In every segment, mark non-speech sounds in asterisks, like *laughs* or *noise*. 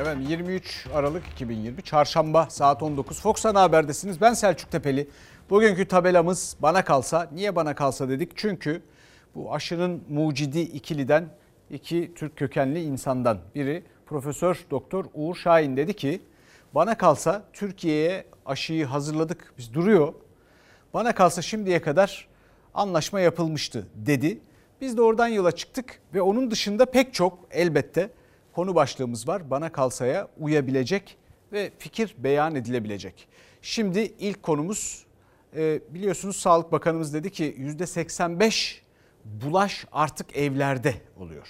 Efendim 23 Aralık 2020 Çarşamba saat 19 Fox Ana Haber'desiniz. Ben Selçuk Tepeli. Bugünkü tabelamız bana kalsa. Niye bana kalsa dedik? Çünkü bu aşının mucidi ikiliden iki Türk kökenli insandan biri Profesör Doktor Uğur Şahin dedi ki bana kalsa Türkiye'ye aşıyı hazırladık biz duruyor. Bana kalsa şimdiye kadar anlaşma yapılmıştı dedi. Biz de oradan yola çıktık ve onun dışında pek çok elbette konu başlığımız var. Bana kalsaya uyabilecek ve fikir beyan edilebilecek. Şimdi ilk konumuz e, biliyorsunuz Sağlık Bakanımız dedi ki %85 bulaş artık evlerde oluyor.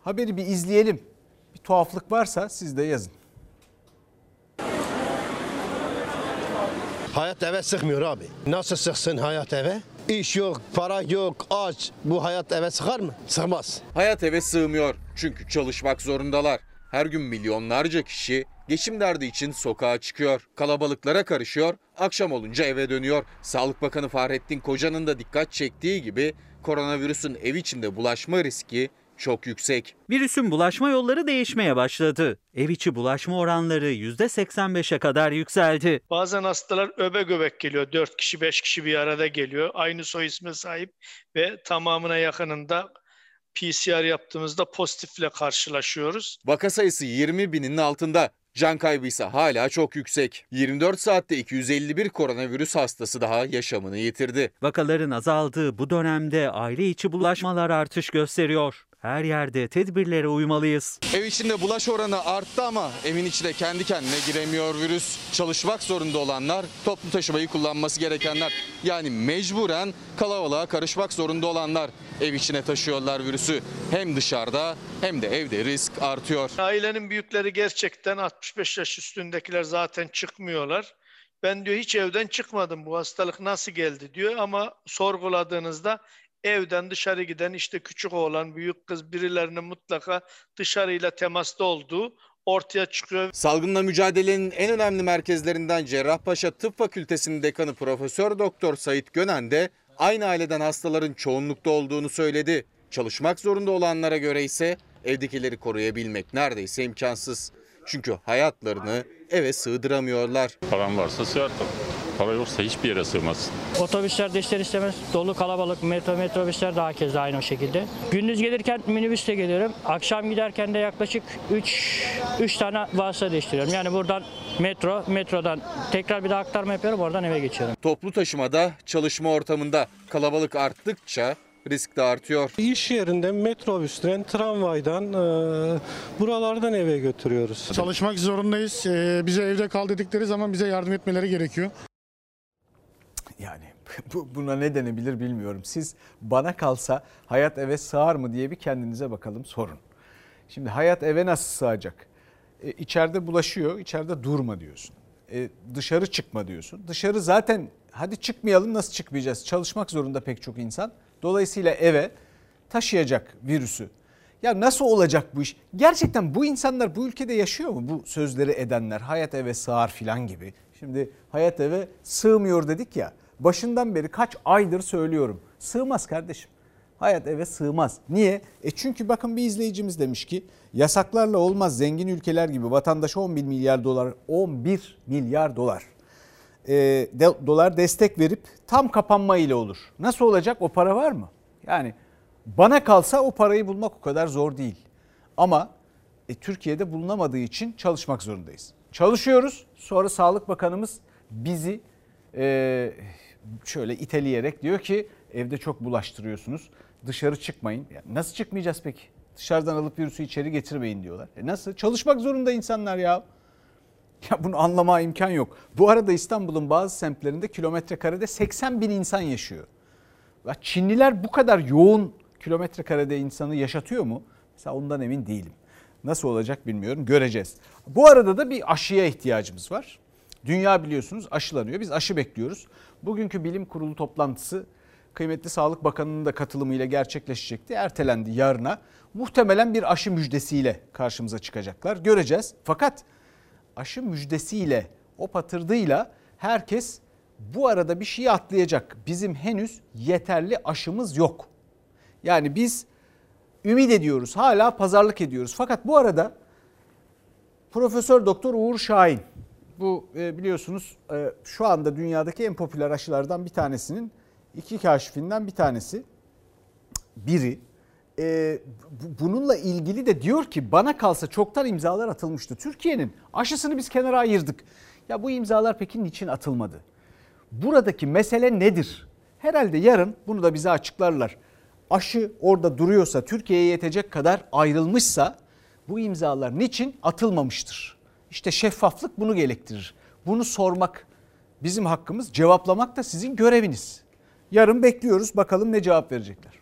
Haberi bir izleyelim. Bir tuhaflık varsa siz de yazın. Hayat eve sıkmıyor abi. Nasıl sıksın hayat eve? İş yok, para yok, aç. Bu hayat eve sıkar mı? Sıkmaz. Hayat eve sığmıyor çünkü çalışmak zorundalar. Her gün milyonlarca kişi geçim derdi için sokağa çıkıyor. Kalabalıklara karışıyor, akşam olunca eve dönüyor. Sağlık Bakanı Fahrettin Koca'nın da dikkat çektiği gibi koronavirüsün ev içinde bulaşma riski çok yüksek. Virüsün bulaşma yolları değişmeye başladı. Ev içi bulaşma oranları %85'e kadar yükseldi. Bazen hastalar öbe göbek geliyor. 4 kişi 5 kişi bir arada geliyor. Aynı soy isme sahip ve tamamına yakınında PCR yaptığımızda pozitifle karşılaşıyoruz. Vaka sayısı 20 binin altında. Can kaybı ise hala çok yüksek. 24 saatte 251 koronavirüs hastası daha yaşamını yitirdi. Vakaların azaldığı bu dönemde aile içi bulaşmalar artış gösteriyor. Her yerde tedbirlere uymalıyız. Ev içinde bulaş oranı arttı ama evin içine kendi kendine giremiyor virüs. Çalışmak zorunda olanlar, toplu taşımayı kullanması gerekenler. Yani mecburen kalabalığa karışmak zorunda olanlar ev içine taşıyorlar virüsü. Hem dışarıda hem de evde risk artıyor. Ailenin büyükleri gerçekten 65 yaş üstündekiler zaten çıkmıyorlar. Ben diyor hiç evden çıkmadım bu hastalık nasıl geldi diyor ama sorguladığınızda evden dışarı giden işte küçük oğlan, büyük kız birilerinin mutlaka dışarıyla temasta olduğu ortaya çıkıyor. Salgınla mücadelenin en önemli merkezlerinden Cerrahpaşa Tıp Fakültesi'nin dekanı Profesör Doktor Sait Gönen de aynı aileden hastaların çoğunlukta olduğunu söyledi. Çalışmak zorunda olanlara göre ise evdekileri koruyabilmek neredeyse imkansız. Çünkü hayatlarını eve sığdıramıyorlar. Paran varsa sığar tabii. Para yoksa hiçbir yere sığmaz. Otobüsler de ister istemez dolu kalabalık. Metro metrobüsler de herkes de aynı o şekilde. Gündüz gelirken minibüste geliyorum. Akşam giderken de yaklaşık 3 3 tane vasıta değiştiriyorum. Yani buradan metro, metrodan tekrar bir daha aktarma yapıyorum. Oradan eve geçiyorum. Toplu taşımada, çalışma ortamında kalabalık arttıkça risk de artıyor. İş yerinden, metrobüsten, tramvaydan, e, buralardan eve götürüyoruz. Çalışmak zorundayız. Ee, bize evde kal dedikleri zaman bize yardım etmeleri gerekiyor. Yani *laughs* bu- buna ne denebilir bilmiyorum. Siz bana kalsa hayat eve sığar mı diye bir kendinize bakalım sorun. Şimdi hayat eve nasıl sığacak? E, içeride bulaşıyor, içeride durma diyorsun. E, dışarı çıkma diyorsun. Dışarı zaten hadi çıkmayalım nasıl çıkmayacağız? Çalışmak zorunda pek çok insan. Dolayısıyla eve taşıyacak virüsü. Ya nasıl olacak bu iş? Gerçekten bu insanlar bu ülkede yaşıyor mu? Bu sözleri edenler hayat eve sığar filan gibi. Şimdi hayat eve sığmıyor dedik ya. Başından beri kaç aydır söylüyorum. Sığmaz kardeşim. Hayat eve sığmaz. Niye? E çünkü bakın bir izleyicimiz demiş ki yasaklarla olmaz zengin ülkeler gibi vatandaş 11 milyar dolar 11 milyar dolar e, de- dolar destek verip tam kapanma ile olur. Nasıl olacak? O para var mı? Yani bana kalsa o parayı bulmak o kadar zor değil. Ama e, Türkiye'de bulunamadığı için çalışmak zorundayız. Çalışıyoruz. Sonra Sağlık Bakanımız bizi e, şöyle iteleyerek diyor ki evde çok bulaştırıyorsunuz. Dışarı çıkmayın. Ya nasıl çıkmayacağız peki? Dışarıdan alıp virüsü içeri getirmeyin diyorlar. E nasıl? Çalışmak zorunda insanlar ya. Ya bunu anlama imkan yok. Bu arada İstanbul'un bazı semtlerinde kilometre karede 80 bin insan yaşıyor. Ya Çinliler bu kadar yoğun kilometre karede insanı yaşatıyor mu? Mesela ondan emin değilim. Nasıl olacak bilmiyorum. Göreceğiz. Bu arada da bir aşıya ihtiyacımız var. Dünya biliyorsunuz aşılanıyor. Biz aşı bekliyoruz. Bugünkü bilim kurulu toplantısı kıymetli Sağlık Bakanı'nın da katılımıyla gerçekleşecekti. Ertelendi yarına. Muhtemelen bir aşı müjdesiyle karşımıza çıkacaklar. Göreceğiz. Fakat aşı müjdesiyle, o patırdıyla herkes bu arada bir şeyi atlayacak. Bizim henüz yeterli aşımız yok. Yani biz ümit ediyoruz, hala pazarlık ediyoruz. Fakat bu arada Profesör Doktor Uğur Şahin. Bu e, biliyorsunuz e, şu anda dünyadaki en popüler aşılardan bir tanesinin iki kaşifinden bir tanesi. Biri. E, bununla ilgili de diyor ki bana kalsa çoktan imzalar atılmıştı. Türkiye'nin aşısını biz kenara ayırdık. Ya bu imzalar peki niçin atılmadı? Buradaki mesele nedir? Herhalde yarın bunu da bize açıklarlar. Aşı orada duruyorsa, Türkiye'ye yetecek kadar ayrılmışsa bu imzalar niçin atılmamıştır? İşte şeffaflık bunu gerektirir. Bunu sormak bizim hakkımız, cevaplamak da sizin göreviniz. Yarın bekliyoruz bakalım ne cevap verecekler.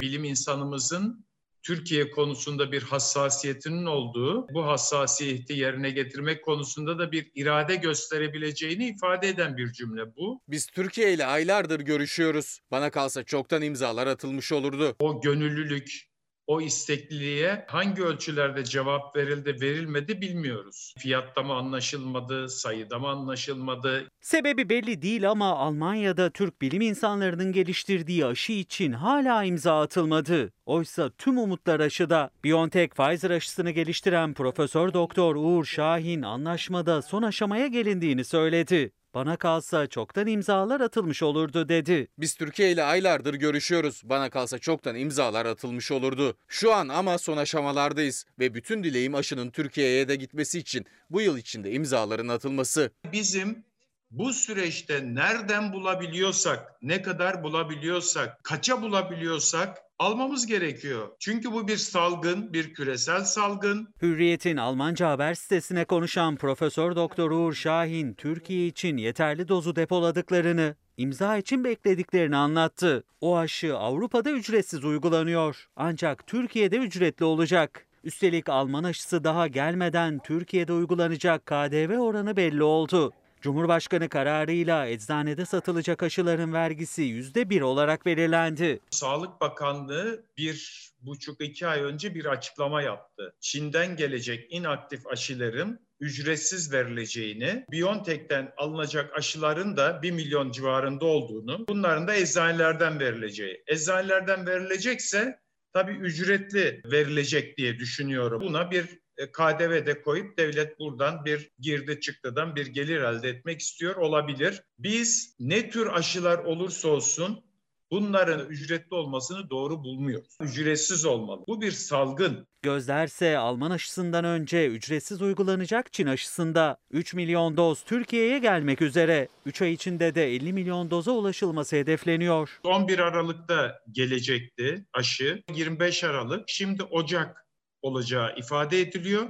Bilim insanımızın Türkiye konusunda bir hassasiyetinin olduğu, bu hassasiyeti yerine getirmek konusunda da bir irade gösterebileceğini ifade eden bir cümle bu. Biz Türkiye ile aylardır görüşüyoruz. Bana kalsa çoktan imzalar atılmış olurdu. O gönüllülük, o istekliliğe hangi ölçülerde cevap verildi verilmedi bilmiyoruz. Fiyatta mı anlaşılmadı, sayıda mı anlaşılmadı? Sebebi belli değil ama Almanya'da Türk bilim insanlarının geliştirdiği aşı için hala imza atılmadı. Oysa tüm umutlar aşıda. BioNTech Pfizer aşısını geliştiren Profesör Doktor Uğur Şahin anlaşmada son aşamaya gelindiğini söyledi. Bana kalsa çoktan imzalar atılmış olurdu dedi. Biz Türkiye ile aylardır görüşüyoruz. Bana kalsa çoktan imzalar atılmış olurdu. Şu an ama son aşamalardayız ve bütün dileğim aşının Türkiye'ye de gitmesi için bu yıl içinde imzaların atılması. Bizim bu süreçte nereden bulabiliyorsak, ne kadar bulabiliyorsak, kaça bulabiliyorsak almamız gerekiyor. Çünkü bu bir salgın, bir küresel salgın. Hürriyet'in Almanca haber sitesine konuşan Profesör Doktor Uğur Şahin, Türkiye için yeterli dozu depoladıklarını, imza için beklediklerini anlattı. O aşı Avrupa'da ücretsiz uygulanıyor. Ancak Türkiye'de ücretli olacak. Üstelik Alman aşısı daha gelmeden Türkiye'de uygulanacak KDV oranı belli oldu. Cumhurbaşkanı kararıyla eczanede satılacak aşıların vergisi %1 olarak belirlendi. Sağlık Bakanlığı bir buçuk iki ay önce bir açıklama yaptı. Çin'den gelecek inaktif aşıların ücretsiz verileceğini, BioNTech'ten alınacak aşıların da 1 milyon civarında olduğunu, bunların da eczanelerden verileceği. Eczanelerden verilecekse tabii ücretli verilecek diye düşünüyorum. Buna bir KDV de koyup devlet buradan bir girdi çıktıdan bir gelir elde etmek istiyor olabilir. Biz ne tür aşılar olursa olsun bunların ücretli olmasını doğru bulmuyoruz. Ücretsiz olmalı. Bu bir salgın. Gözlerse Alman aşısından önce ücretsiz uygulanacak Çin aşısında 3 milyon doz Türkiye'ye gelmek üzere. 3 ay içinde de 50 milyon doza ulaşılması hedefleniyor. 11 Aralık'ta gelecekti aşı. 25 Aralık, şimdi Ocak olacağı ifade ediliyor.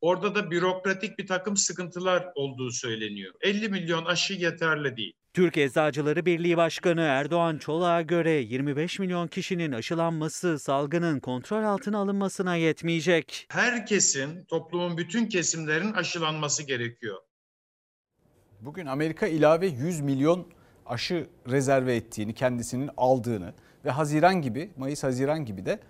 Orada da bürokratik bir takım sıkıntılar olduğu söyleniyor. 50 milyon aşı yeterli değil. Türk Eczacıları Birliği Başkanı Erdoğan Çolak'a göre 25 milyon kişinin aşılanması salgının kontrol altına alınmasına yetmeyecek. Herkesin, toplumun bütün kesimlerin aşılanması gerekiyor. Bugün Amerika ilave 100 milyon aşı rezerve ettiğini, kendisinin aldığını ve Haziran gibi, Mayıs-Haziran gibi de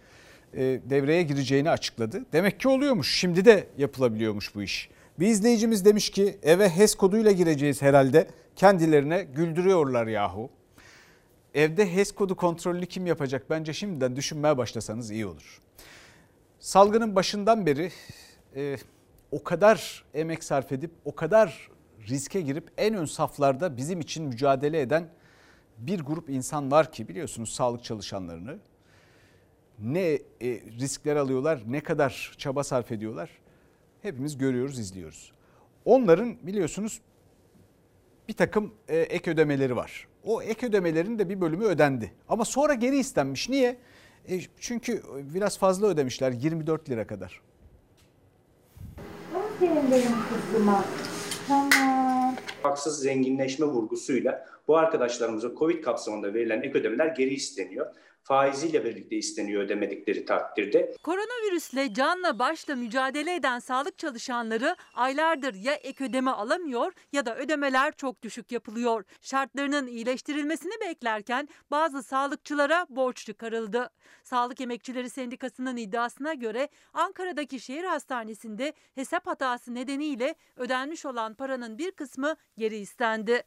devreye gireceğini açıkladı. Demek ki oluyormuş. Şimdi de yapılabiliyormuş bu iş. Bir izleyicimiz demiş ki eve HES koduyla gireceğiz herhalde. Kendilerine güldürüyorlar yahu. Evde HES kodu kontrolünü kim yapacak? Bence şimdiden düşünmeye başlasanız iyi olur. Salgının başından beri e, o kadar emek sarf edip o kadar riske girip en ön saflarda bizim için mücadele eden bir grup insan var ki biliyorsunuz sağlık çalışanlarını ne e, riskler alıyorlar, ne kadar çaba sarf ediyorlar hepimiz görüyoruz, izliyoruz. Onların biliyorsunuz bir takım e, ek ödemeleri var. O ek ödemelerin de bir bölümü ödendi. Ama sonra geri istenmiş. Niye? E, çünkü biraz fazla ödemişler 24 lira kadar. Senin benim kızıma. Tamam. Haksız zenginleşme vurgusuyla bu arkadaşlarımıza COVID kapsamında verilen ek ödemeler geri isteniyor faiziyle birlikte isteniyor ödemedikleri takdirde. Koronavirüsle canla başla mücadele eden sağlık çalışanları aylardır ya ek ödeme alamıyor ya da ödemeler çok düşük yapılıyor. Şartlarının iyileştirilmesini beklerken bazı sağlıkçılara borç çıkarıldı. Sağlık Emekçileri Sendikası'nın iddiasına göre Ankara'daki şehir hastanesinde hesap hatası nedeniyle ödenmiş olan paranın bir kısmı geri istendi.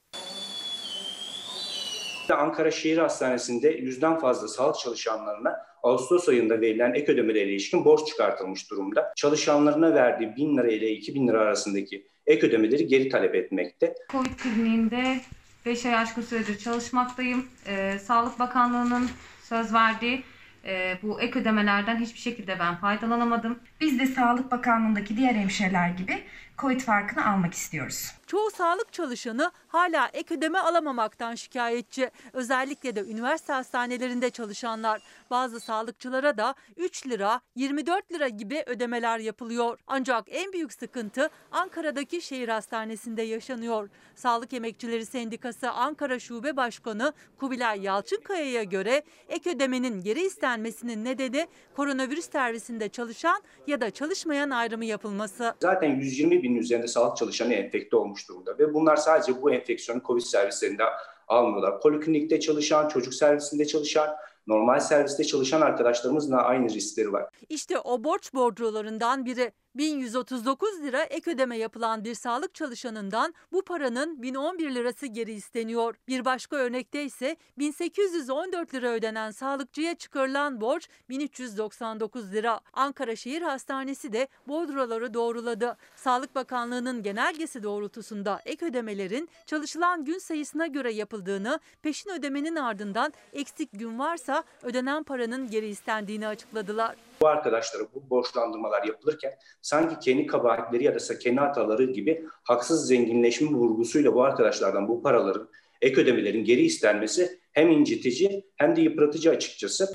Ankara Şehir Hastanesi'nde yüzden fazla sağlık çalışanlarına Ağustos ayında verilen ek ödemelere ilişkin borç çıkartılmış durumda. Çalışanlarına verdiği 1000 lira ile 2000 lira arasındaki ek ödemeleri geri talep etmekte. Covid kliniğinde 5 ay aşkın süredir çalışmaktayım. Ee, Sağlık Bakanlığı'nın söz verdiği e, bu ek ödemelerden hiçbir şekilde ben faydalanamadım. Biz de Sağlık Bakanlığı'ndaki diğer hemşireler gibi COVID farkını almak istiyoruz. Çoğu sağlık çalışanı hala ek ödeme alamamaktan şikayetçi. Özellikle de üniversite hastanelerinde çalışanlar. Bazı sağlıkçılara da 3 lira, 24 lira gibi ödemeler yapılıyor. Ancak en büyük sıkıntı Ankara'daki şehir hastanesinde yaşanıyor. Sağlık Emekçileri Sendikası Ankara Şube Başkanı Kubilay Yalçınkaya'ya göre ek ödemenin geri istenmesinin nedeni koronavirüs servisinde çalışan ya da çalışmayan ayrımı yapılması. Zaten 120 binin üzerinde sağlık çalışanı enfekte olmuş durumda ve bunlar sadece bu enfeksiyonu COVID servislerinde almıyorlar. Poliklinikte çalışan, çocuk servisinde çalışan, normal serviste çalışan arkadaşlarımızla aynı riskleri var. İşte o borç bordrolarından biri. 1139 lira ek ödeme yapılan bir sağlık çalışanından bu paranın 1011 lirası geri isteniyor. Bir başka örnekte ise 1814 lira ödenen sağlıkçıya çıkarılan borç 1399 lira. Ankara Şehir Hastanesi de bordroları doğruladı. Sağlık Bakanlığı'nın genelgesi doğrultusunda ek ödemelerin çalışılan gün sayısına göre yapıldığını, peşin ödemenin ardından eksik gün varsa ödenen paranın geri istendiğini açıkladılar. Bu arkadaşlara bu borçlandırmalar yapılırken sanki kendi kabahatleri ya da kendi hataları gibi haksız zenginleşme vurgusuyla bu arkadaşlardan bu paraların ek ödemelerin geri istenmesi hem incitici hem de yıpratıcı açıkçası.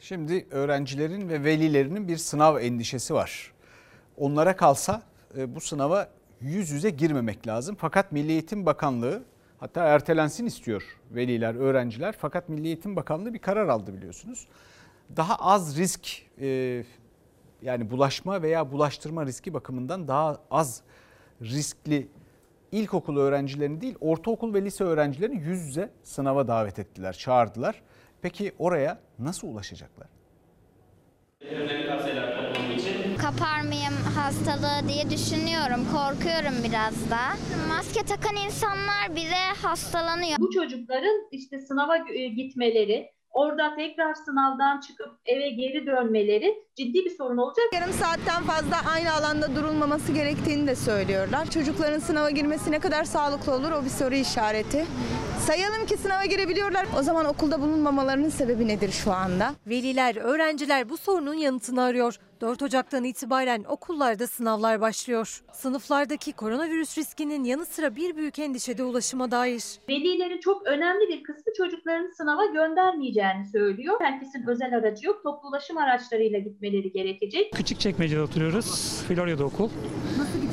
Şimdi öğrencilerin ve velilerinin bir sınav endişesi var. Onlara kalsa bu sınava yüz yüze girmemek lazım. Fakat Milli Eğitim Bakanlığı hatta ertelensin istiyor veliler, öğrenciler. Fakat Milli Eğitim Bakanlığı bir karar aldı biliyorsunuz. Daha az risk yani bulaşma veya bulaştırma riski bakımından daha az riskli ilkokul öğrencilerini değil ortaokul ve lise öğrencilerini yüz yüze sınava davet ettiler, çağırdılar. Peki oraya nasıl ulaşacaklar? Kapar mıyım hastalığı diye düşünüyorum. Korkuyorum biraz da. Maske takan insanlar bile hastalanıyor. Bu çocukların işte sınava gitmeleri, orada tekrar sınavdan çıkıp eve geri dönmeleri ciddi bir sorun olacak. Yarım saatten fazla aynı alanda durulmaması gerektiğini de söylüyorlar. Çocukların sınava girmesi ne kadar sağlıklı olur o bir soru işareti. Sayalım ki sınava girebiliyorlar. O zaman okulda bulunmamalarının sebebi nedir şu anda? Veliler, öğrenciler bu sorunun yanıtını arıyor. 4 Ocak'tan itibaren okullarda sınavlar başlıyor. Sınıflardaki koronavirüs riskinin yanı sıra bir büyük endişe de ulaşıma dair. Velilerin çok önemli bir kısmı çocuklarını sınava göndermeyeceğini söylüyor. Herkesin özel aracı yok. Toplu ulaşım araçlarıyla gitmeleri gerekecek. Küçükçekmece'de oturuyoruz. Florya'da okul. Nasıl?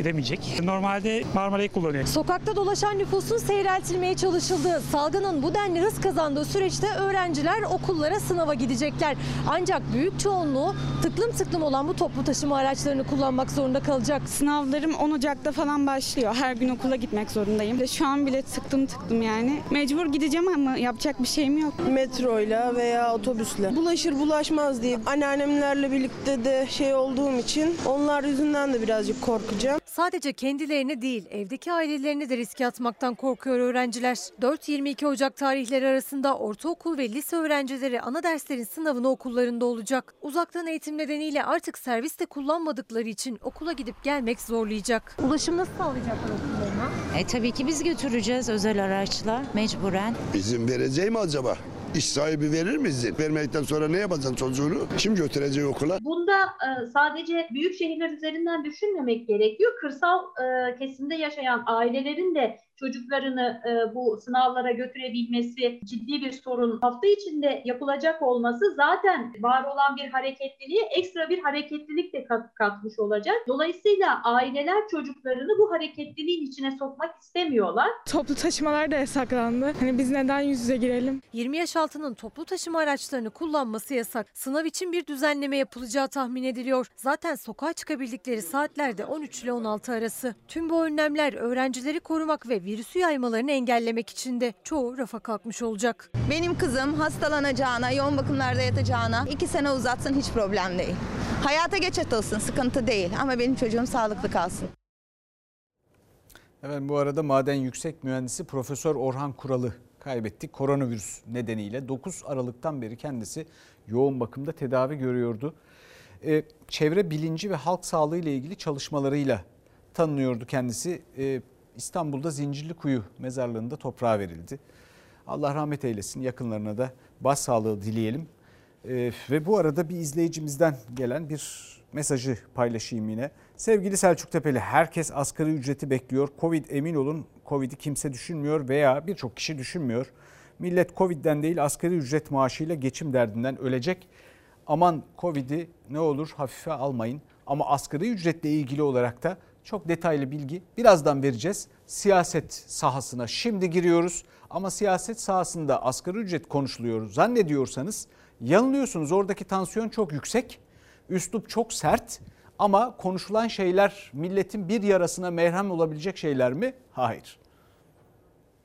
Gidemeyecek. Normalde Marmara'yı kullanıyor. Sokakta dolaşan nüfusun seyreltilmeye çalışıldığı, salgının bu denli hız kazandığı süreçte öğrenciler okullara sınava gidecekler. Ancak büyük çoğunluğu tıklım tıklım olan bu toplu taşıma araçlarını kullanmak zorunda kalacak. Sınavlarım 10 Ocak'ta falan başlıyor. Her gün okula gitmek zorundayım. Şu an bile tıktım tıktım yani. Mecbur gideceğim ama yapacak bir şeyim yok. Metroyla veya otobüsle. Bulaşır bulaşmaz diye anneannemlerle birlikte de şey olduğum için onlar yüzünden de birazcık korkacağım. Sadece kendilerini değil, evdeki ailelerini de riske atmaktan korkuyor öğrenciler. 4-22 Ocak tarihleri arasında ortaokul ve lise öğrencileri ana derslerin sınavını okullarında olacak. Uzaktan eğitim nedeniyle artık serviste kullanmadıkları için okula gidip gelmek zorlayacak. Ulaşım nasıl sağlayacaklar okullarına? E, tabii ki biz götüreceğiz özel araçla mecburen. İzin vereceğim acaba? İş sahibi verir mi izin? Vermedikten sonra ne yapacaksın çocuğunu? Kim götürecek okula? Bunda e, sadece büyük şehirler üzerinden düşünmemek gerekiyor. Kırsal e, kesimde yaşayan ailelerin de çocuklarını e, bu sınavlara götürebilmesi ciddi bir sorun. Hafta içinde yapılacak olması zaten var olan bir hareketliliğe ekstra bir hareketlilik de kat, katmış olacak. Dolayısıyla aileler çocuklarını bu hareketliliğin içine sokmak istemiyorlar. Toplu taşımalar da yasaklandı. Hani biz neden yüz yüze girelim? 20 yaş altının toplu taşıma araçlarını kullanması yasak. Sınav için bir düzenleme yapılacağı tahmin ediliyor. Zaten sokağa çıkabildikleri saatlerde 13 ile 16 arası. Tüm bu önlemler öğrencileri korumak ve virüsü yaymalarını engellemek için de çoğu rafa kalkmış olacak. Benim kızım hastalanacağına, yoğun bakımlarda yatacağına iki sene uzatsın hiç problem değil. Hayata geç atılsın sıkıntı değil ama benim çocuğum sağlıklı kalsın. Evet bu arada maden yüksek mühendisi Profesör Orhan Kural'ı kaybettik. Koronavirüs nedeniyle 9 Aralık'tan beri kendisi yoğun bakımda tedavi görüyordu. Ee, çevre bilinci ve halk sağlığı ile ilgili çalışmalarıyla tanınıyordu kendisi. Ee, İstanbul'da Zincirlikuyu mezarlığında toprağa verildi. Allah rahmet eylesin yakınlarına da başsağlığı dileyelim. Ee, ve bu arada bir izleyicimizden gelen bir mesajı paylaşayım yine. Sevgili Selçuk Tepeli herkes asgari ücreti bekliyor. Covid emin olun Covid'i kimse düşünmüyor veya birçok kişi düşünmüyor. Millet Covid'den değil asgari ücret maaşıyla geçim derdinden ölecek. Aman Covid'i ne olur hafife almayın. Ama asgari ücretle ilgili olarak da çok detaylı bilgi birazdan vereceğiz. Siyaset sahasına şimdi giriyoruz ama siyaset sahasında asgari ücret konuşuluyor zannediyorsanız yanılıyorsunuz. Oradaki tansiyon çok yüksek, üslup çok sert ama konuşulan şeyler milletin bir yarasına merhem olabilecek şeyler mi? Hayır.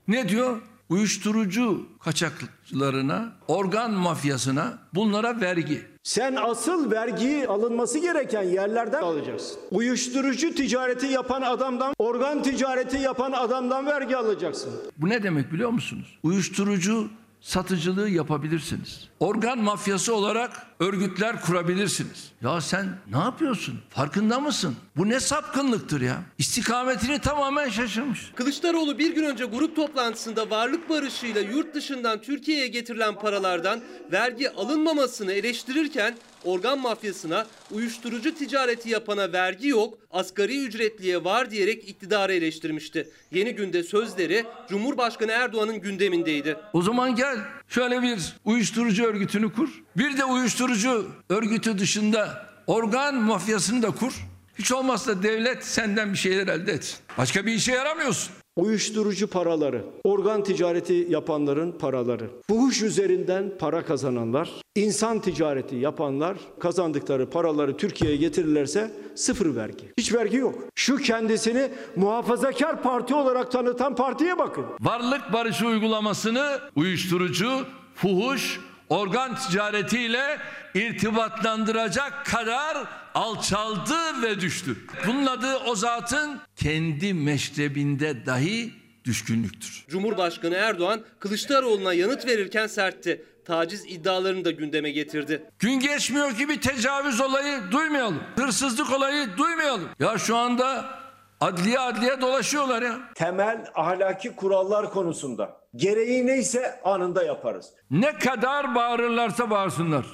Ne diyor? Uyuşturucu kaçakçılarına, organ mafyasına bunlara vergi. Sen asıl vergiyi alınması gereken yerlerden alacaksın. Uyuşturucu ticareti yapan adamdan, organ ticareti yapan adamdan vergi alacaksın. Bu ne demek biliyor musunuz? Uyuşturucu satıcılığı yapabilirsiniz. Organ mafyası olarak örgütler kurabilirsiniz. Ya sen ne yapıyorsun? Farkında mısın? Bu ne sapkınlıktır ya? İstikametini tamamen şaşırmış. Kılıçdaroğlu bir gün önce grup toplantısında varlık barışıyla yurt dışından Türkiye'ye getirilen paralardan vergi alınmamasını eleştirirken organ mafyasına, uyuşturucu ticareti yapana vergi yok, asgari ücretliye var diyerek iktidarı eleştirmişti. Yeni günde sözleri Cumhurbaşkanı Erdoğan'ın gündemindeydi. O zaman gel şöyle bir uyuşturucu örgütünü kur. Bir de uyuşturucu örgütü dışında organ mafyasını da kur. Hiç olmazsa devlet senden bir şeyler elde etsin. Başka bir işe yaramıyorsun. Uyuşturucu paraları, organ ticareti yapanların paraları, fuhuş üzerinden para kazananlar, insan ticareti yapanlar kazandıkları paraları Türkiye'ye getirirlerse sıfır vergi. Hiç vergi yok. Şu kendisini muhafazakar parti olarak tanıtan partiye bakın. Varlık barışı uygulamasını uyuşturucu, fuhuş, organ ticaretiyle irtibatlandıracak kadar alçaldı ve düştü. Bunun adı o zatın kendi meşrebinde dahi düşkünlüktür. Cumhurbaşkanı Erdoğan Kılıçdaroğlu'na yanıt verirken sertti. Taciz iddialarını da gündeme getirdi. Gün geçmiyor ki bir tecavüz olayı duymayalım. Hırsızlık olayı duymayalım. Ya şu anda adliye adliye dolaşıyorlar ya. Temel ahlaki kurallar konusunda gereği neyse anında yaparız. Ne kadar bağırırlarsa bağırsınlar.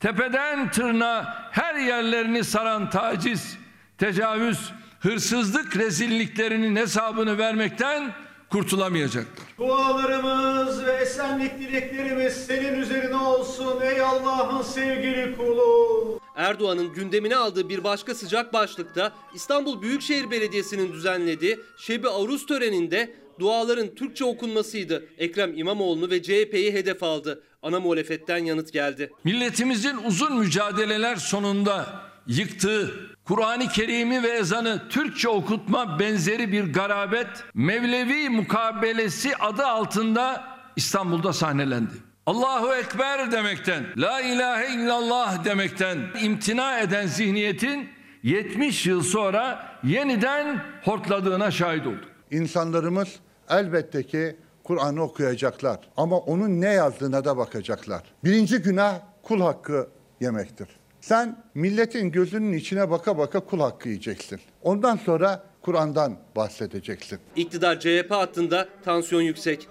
Tepeden tırnağa her yerlerini saran taciz, tecavüz, hırsızlık rezilliklerinin hesabını vermekten kurtulamayacaklar. Dualarımız ve esenlik dileklerimiz senin üzerine olsun ey Allah'ın sevgili kulu. Erdoğan'ın gündemine aldığı bir başka sıcak başlıkta İstanbul Büyükşehir Belediyesi'nin düzenlediği Şebi Aruz töreninde duaların Türkçe okunmasıydı. Ekrem İmamoğlu'nu ve CHP'yi hedef aldı. Ana muhalefetten yanıt geldi. Milletimizin uzun mücadeleler sonunda yıktığı Kur'an-ı Kerim'i ve ezanı Türkçe okutma benzeri bir garabet Mevlevi mukabelesi adı altında İstanbul'da sahnelendi. Allahu Ekber demekten, La ilahe illallah demekten imtina eden zihniyetin 70 yıl sonra yeniden hortladığına şahit olduk. İnsanlarımız elbette ki Kur'an'ı okuyacaklar ama onun ne yazdığına da bakacaklar. Birinci günah kul hakkı yemektir. Sen milletin gözünün içine baka baka kul hakkı yiyeceksin. Ondan sonra Kur'an'dan bahsedeceksin. İktidar CHP hattında tansiyon yüksek.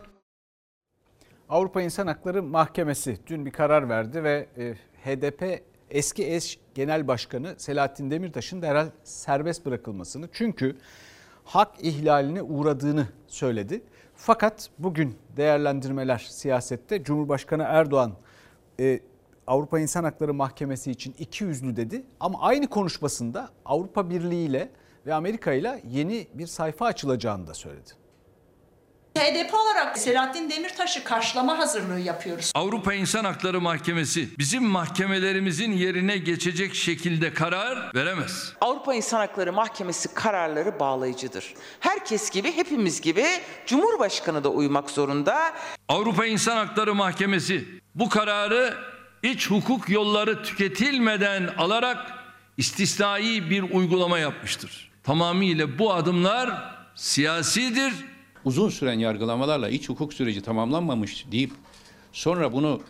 Avrupa İnsan Hakları Mahkemesi dün bir karar verdi ve e, HDP eski eş genel başkanı Selahattin Demirtaş'ın derhal serbest bırakılmasını çünkü hak ihlaline uğradığını söyledi. Fakat bugün değerlendirmeler siyasette Cumhurbaşkanı Erdoğan e, Avrupa İnsan Hakları Mahkemesi için iki yüzlü dedi ama aynı konuşmasında Avrupa Birliği ile ve Amerika ile yeni bir sayfa açılacağını da söyledi. HDP olarak Selahattin Demirtaş'ı karşılama hazırlığı yapıyoruz. Avrupa İnsan Hakları Mahkemesi bizim mahkemelerimizin yerine geçecek şekilde karar veremez. Avrupa İnsan Hakları Mahkemesi kararları bağlayıcıdır. Herkes gibi hepimiz gibi Cumhurbaşkanı da uymak zorunda. Avrupa İnsan Hakları Mahkemesi bu kararı iç hukuk yolları tüketilmeden alarak istisnai bir uygulama yapmıştır. Tamamıyla bu adımlar siyasidir. Uzun süren yargılamalarla iç hukuk süreci tamamlanmamış deyip sonra bunu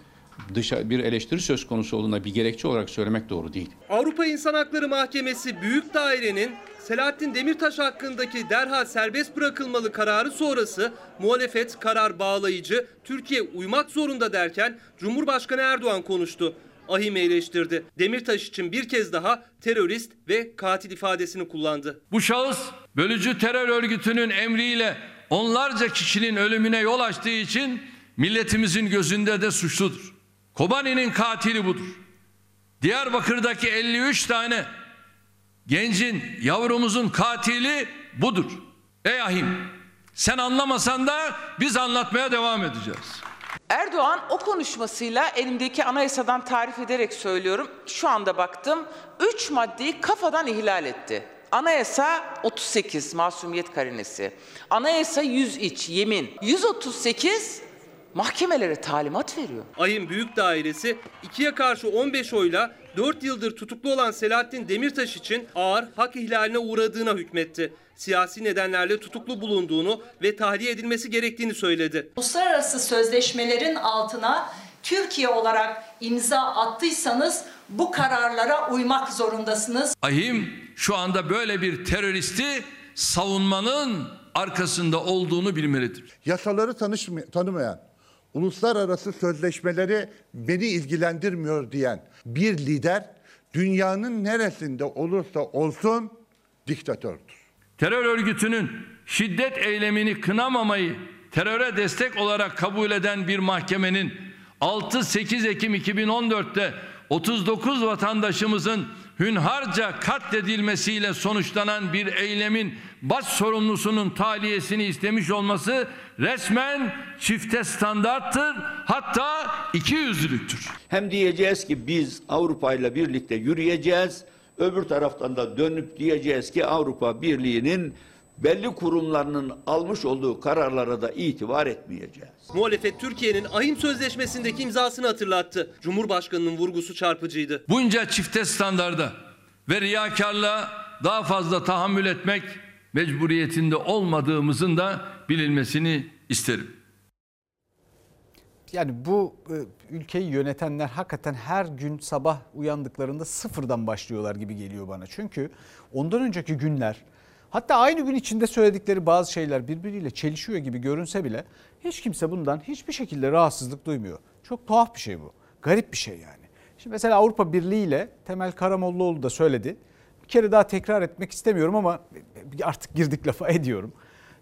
dışa bir eleştiri söz konusu olduğunda bir gerekçe olarak söylemek doğru değil. Avrupa İnsan Hakları Mahkemesi Büyük Daire'nin Selahattin Demirtaş hakkındaki derhal serbest bırakılmalı kararı sonrası muhalefet karar bağlayıcı, Türkiye uymak zorunda derken Cumhurbaşkanı Erdoğan konuştu. Ahim'i eleştirdi. Demirtaş için bir kez daha terörist ve katil ifadesini kullandı. Bu şahıs bölücü terör örgütünün emriyle onlarca kişinin ölümüne yol açtığı için milletimizin gözünde de suçludur. Kobani'nin katili budur. Diyarbakır'daki 53 tane gencin, yavrumuzun katili budur. Ey ahim sen anlamasan da biz anlatmaya devam edeceğiz. Erdoğan o konuşmasıyla elimdeki anayasadan tarif ederek söylüyorum. Şu anda baktım 3 maddeyi kafadan ihlal etti. Anayasa 38 masumiyet karinesi. Anayasa 103 yemin. 138 mahkemelere talimat veriyor. Ayın Büyük Dairesi ikiye karşı 15 oyla 4 yıldır tutuklu olan Selahattin Demirtaş için ağır hak ihlaline uğradığına hükmetti. Siyasi nedenlerle tutuklu bulunduğunu ve tahliye edilmesi gerektiğini söyledi. Uluslararası sözleşmelerin altına Türkiye olarak imza attıysanız bu kararlara uymak zorundasınız. Ahim şu anda böyle bir teröristi savunmanın arkasında olduğunu bilmelidir. Yasaları tanışma- tanımayan, uluslararası sözleşmeleri beni ilgilendirmiyor diyen bir lider dünyanın neresinde olursa olsun diktatördür. Terör örgütünün şiddet eylemini kınamamayı teröre destek olarak kabul eden bir mahkemenin 6-8 Ekim 2014'te 39 vatandaşımızın hünharca katledilmesiyle sonuçlanan bir eylemin baş sorumlusunun tahliyesini istemiş olması resmen çifte standarttır hatta iki yüzlülüktür. Hem diyeceğiz ki biz Avrupa ile birlikte yürüyeceğiz. Öbür taraftan da dönüp diyeceğiz ki Avrupa Birliği'nin belli kurumlarının almış olduğu kararlara da itibar etmeyeceğiz. Muhalefet Türkiye'nin Ahim Sözleşmesi'ndeki imzasını hatırlattı. Cumhurbaşkanının vurgusu çarpıcıydı. Bunca çifte standarda ve riyakarlığa daha fazla tahammül etmek mecburiyetinde olmadığımızın da bilinmesini isterim. Yani bu e, ülkeyi yönetenler hakikaten her gün sabah uyandıklarında sıfırdan başlıyorlar gibi geliyor bana. Çünkü ondan önceki günler hatta aynı gün içinde söyledikleri bazı şeyler birbiriyle çelişiyor gibi görünse bile hiç kimse bundan hiçbir şekilde rahatsızlık duymuyor. Çok tuhaf bir şey bu. Garip bir şey yani. Şimdi mesela Avrupa Birliği ile Temel Karamollaoğlu da söyledi. Bir kere daha tekrar etmek istemiyorum ama artık girdik lafa ediyorum.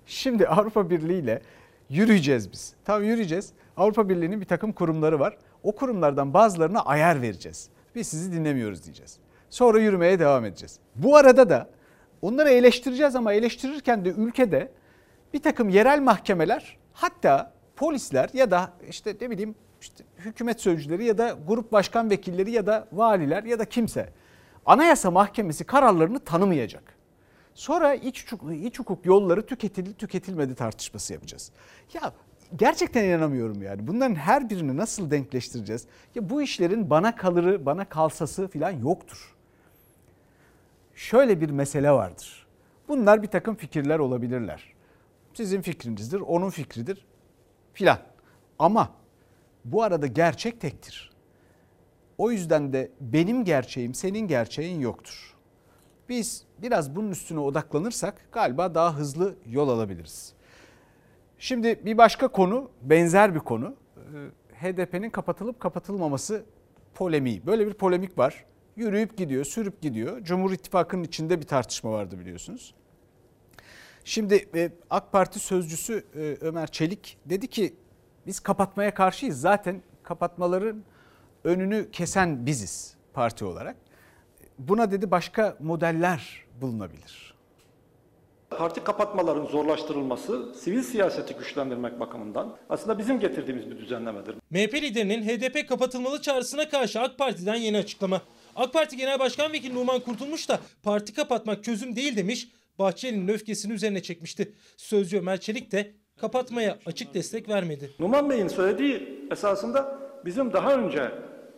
Şimdi Avrupa Birliği ile yürüyeceğiz biz. Tamam yürüyeceğiz. Avrupa Birliği'nin bir takım kurumları var. O kurumlardan bazılarına ayar vereceğiz. Biz sizi dinlemiyoruz diyeceğiz. Sonra yürümeye devam edeceğiz. Bu arada da onları eleştireceğiz ama eleştirirken de ülkede bir takım yerel mahkemeler hatta polisler ya da işte ne bileyim işte hükümet sözcüleri ya da grup başkan vekilleri ya da valiler ya da kimse Anayasa Mahkemesi kararlarını tanımayacak. Sonra iç hukuk, iç hukuk yolları tüketildi tüketilmedi tartışması yapacağız. Ya gerçekten inanamıyorum yani. Bunların her birini nasıl denkleştireceğiz? Ya bu işlerin bana kalırı, bana kalsası falan yoktur. Şöyle bir mesele vardır. Bunlar bir takım fikirler olabilirler. Sizin fikrinizdir, onun fikridir filan. Ama bu arada gerçek tektir. O yüzden de benim gerçeğim, senin gerçeğin yoktur. Biz biraz bunun üstüne odaklanırsak galiba daha hızlı yol alabiliriz. Şimdi bir başka konu, benzer bir konu. HDP'nin kapatılıp kapatılmaması polemiği. Böyle bir polemik var. Yürüyüp gidiyor, sürüp gidiyor. Cumhur İttifakı'nın içinde bir tartışma vardı biliyorsunuz. Şimdi AK Parti sözcüsü Ömer Çelik dedi ki biz kapatmaya karşıyız. Zaten kapatmaların önünü kesen biziz parti olarak. Buna dedi başka modeller bulunabilir. Parti kapatmaların zorlaştırılması sivil siyaseti güçlendirmek bakımından aslında bizim getirdiğimiz bir düzenlemedir. MHP liderinin HDP kapatılmalı çağrısına karşı AK Parti'den yeni açıklama. AK Parti Genel Başkan Vekili Numan Kurtulmuş da parti kapatmak çözüm değil demiş, Bahçeli'nin öfkesini üzerine çekmişti. Sözcü Ömer Çelik de kapatmaya açık destek vermedi. Numan Bey'in söylediği esasında bizim daha önce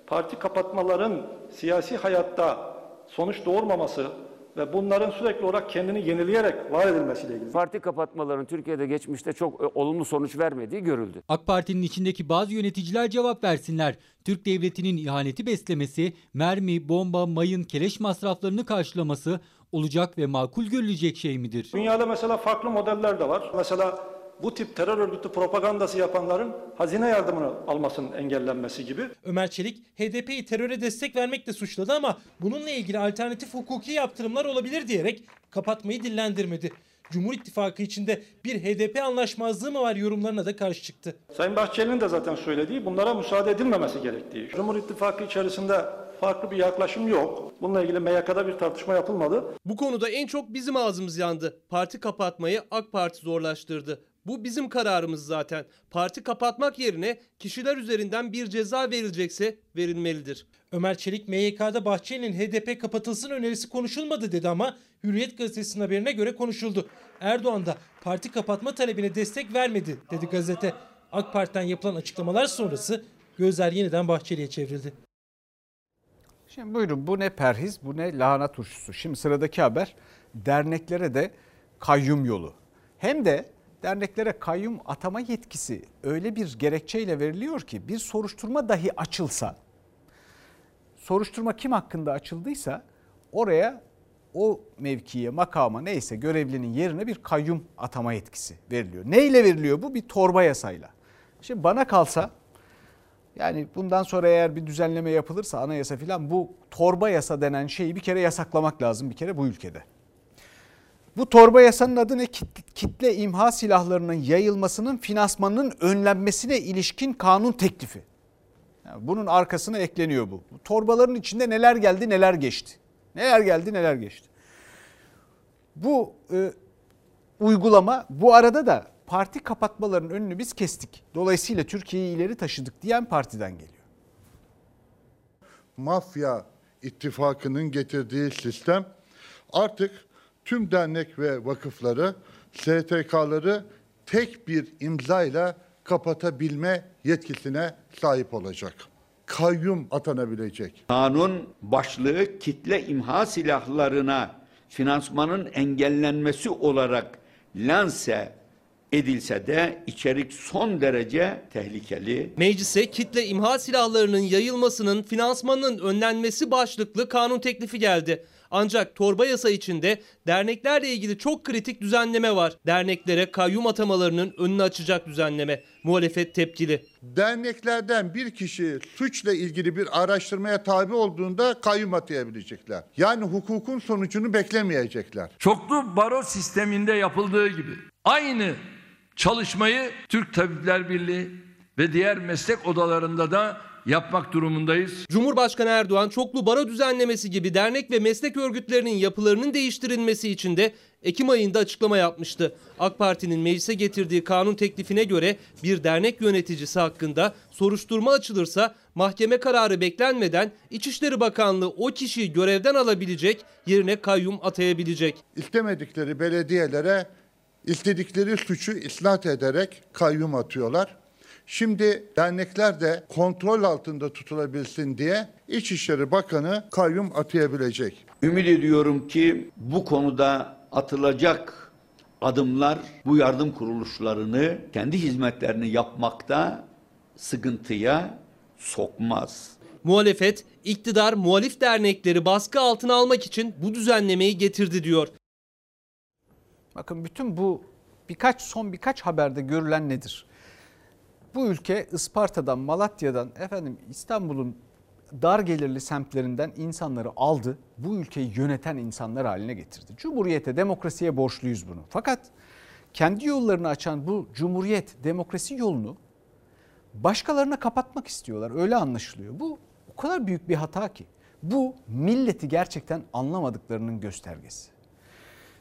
parti kapatmaların siyasi hayatta sonuç doğurmaması, ve bunların sürekli olarak kendini yenileyerek var edilmesiyle ilgili. Parti kapatmaların Türkiye'de geçmişte çok e, olumlu sonuç vermediği görüldü. AK Parti'nin içindeki bazı yöneticiler cevap versinler. Türk devletinin ihaneti beslemesi, mermi, bomba, mayın, keleş masraflarını karşılaması olacak ve makul görülecek şey midir? Dünyada mesela farklı modeller de var. Mesela bu tip terör örgütü propagandası yapanların hazine yardımını almasının engellenmesi gibi. Ömer Çelik HDP'yi teröre destek vermekle suçladı ama bununla ilgili alternatif hukuki yaptırımlar olabilir diyerek kapatmayı dillendirmedi. Cumhur İttifakı içinde bir HDP anlaşmazlığı mı var yorumlarına da karşı çıktı. Sayın Bahçeli'nin de zaten söylediği bunlara müsaade edilmemesi gerektiği. Cumhur İttifakı içerisinde farklı bir yaklaşım yok. Bununla ilgili MYK'da bir tartışma yapılmadı. Bu konuda en çok bizim ağzımız yandı. Parti kapatmayı AK Parti zorlaştırdı. Bu bizim kararımız zaten. Parti kapatmak yerine kişiler üzerinden bir ceza verilecekse verilmelidir. Ömer Çelik MYK'da Bahçeli'nin HDP kapatılsın önerisi konuşulmadı dedi ama Hürriyet gazetesinin haberine göre konuşuldu. Erdoğan da parti kapatma talebine destek vermedi dedi gazete. AK Parti'den yapılan açıklamalar sonrası gözler yeniden Bahçeli'ye çevrildi. Şimdi buyurun bu ne perhiz bu ne lahana turşusu. Şimdi sıradaki haber derneklere de kayyum yolu. Hem de derneklere kayyum atama yetkisi öyle bir gerekçeyle veriliyor ki bir soruşturma dahi açılsa soruşturma kim hakkında açıldıysa oraya o mevkiye, makama neyse görevlinin yerine bir kayyum atama yetkisi veriliyor. Neyle veriliyor bu? Bir torba yasayla. Şimdi bana kalsa yani bundan sonra eğer bir düzenleme yapılırsa anayasa filan bu torba yasa denen şeyi bir kere yasaklamak lazım bir kere bu ülkede. Bu torba yasanın adı ne? Kitle imha silahlarının yayılmasının finansmanının önlenmesine ilişkin kanun teklifi. Yani bunun arkasına ekleniyor bu. bu. Torbaların içinde neler geldi neler geçti. Neler geldi neler geçti. Bu e, uygulama bu arada da parti kapatmaların önünü biz kestik. Dolayısıyla Türkiye'yi ileri taşıdık diyen partiden geliyor. Mafya ittifakının getirdiği sistem artık tüm dernek ve vakıfları, STK'ları tek bir imzayla kapatabilme yetkisine sahip olacak. Kayyum atanabilecek. Kanun başlığı kitle imha silahlarına finansmanın engellenmesi olarak lanse edilse de içerik son derece tehlikeli. Meclise kitle imha silahlarının yayılmasının finansmanının önlenmesi başlıklı kanun teklifi geldi. Ancak torba yasa içinde derneklerle ilgili çok kritik düzenleme var. Derneklere kayyum atamalarının önünü açacak düzenleme. Muhalefet tepkili. Derneklerden bir kişi suçla ilgili bir araştırmaya tabi olduğunda kayyum atayabilecekler. Yani hukukun sonucunu beklemeyecekler. Çoklu baro sisteminde yapıldığı gibi aynı çalışmayı Türk Tabipler Birliği ve diğer meslek odalarında da yapmak durumundayız. Cumhurbaşkanı Erdoğan çoklu baro düzenlemesi gibi dernek ve meslek örgütlerinin yapılarının değiştirilmesi için de Ekim ayında açıklama yapmıştı. AK Parti'nin meclise getirdiği kanun teklifine göre bir dernek yöneticisi hakkında soruşturma açılırsa mahkeme kararı beklenmeden İçişleri Bakanlığı o kişiyi görevden alabilecek, yerine kayyum atayabilecek. İstemedikleri belediyelere istedikleri suçu isnat ederek kayyum atıyorlar. Şimdi dernekler de kontrol altında tutulabilsin diye İçişleri Bakanı kayyum atayabilecek. Ümit ediyorum ki bu konuda atılacak adımlar bu yardım kuruluşlarını kendi hizmetlerini yapmakta sıkıntıya sokmaz. Muhalefet, iktidar muhalif dernekleri baskı altına almak için bu düzenlemeyi getirdi diyor. Bakın bütün bu birkaç son birkaç haberde görülen nedir? Bu ülke Isparta'dan, Malatya'dan, efendim İstanbul'un dar gelirli semtlerinden insanları aldı. Bu ülkeyi yöneten insanlar haline getirdi. Cumhuriyete, demokrasiye borçluyuz bunu. Fakat kendi yollarını açan bu cumhuriyet, demokrasi yolunu başkalarına kapatmak istiyorlar. Öyle anlaşılıyor. Bu o kadar büyük bir hata ki. Bu milleti gerçekten anlamadıklarının göstergesi.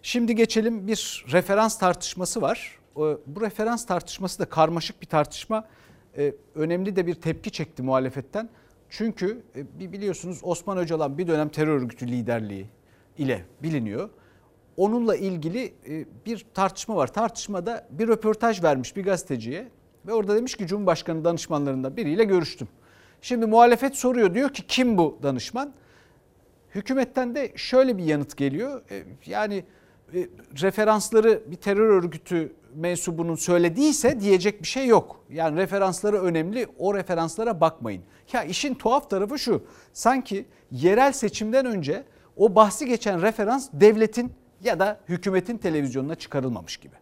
Şimdi geçelim bir referans tartışması var. Bu referans tartışması da karmaşık bir tartışma. Ee, önemli de bir tepki çekti muhalefetten. Çünkü e, biliyorsunuz Osman Öcalan bir dönem terör örgütü liderliği ile biliniyor. Onunla ilgili e, bir tartışma var. Tartışmada bir röportaj vermiş bir gazeteciye ve orada demiş ki Cumhurbaşkanı danışmanlarından biriyle görüştüm. Şimdi muhalefet soruyor diyor ki kim bu danışman? hükümetten de şöyle bir yanıt geliyor. E, yani e, referansları bir terör örgütü mensubunun söylediyse diyecek bir şey yok. Yani referansları önemli o referanslara bakmayın. Ya işin tuhaf tarafı şu sanki yerel seçimden önce o bahsi geçen referans devletin ya da hükümetin televizyonuna çıkarılmamış gibi.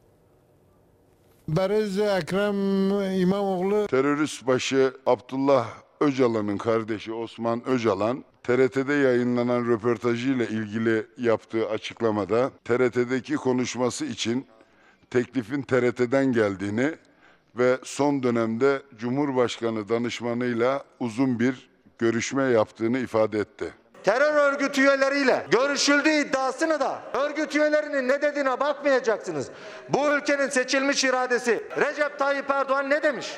Barız Ekrem İmamoğlu Terörist başı Abdullah Öcalan'ın kardeşi Osman Öcalan TRT'de yayınlanan röportajıyla ilgili yaptığı açıklamada TRT'deki konuşması için teklifin TRT'den geldiğini ve son dönemde Cumhurbaşkanı danışmanıyla uzun bir görüşme yaptığını ifade etti. terör örgüt üyeleriyle görüşüldüğü iddiasını da örgüt üyelerinin ne dediğine bakmayacaksınız. Bu ülkenin seçilmiş iradesi Recep Tayyip Erdoğan ne demiş?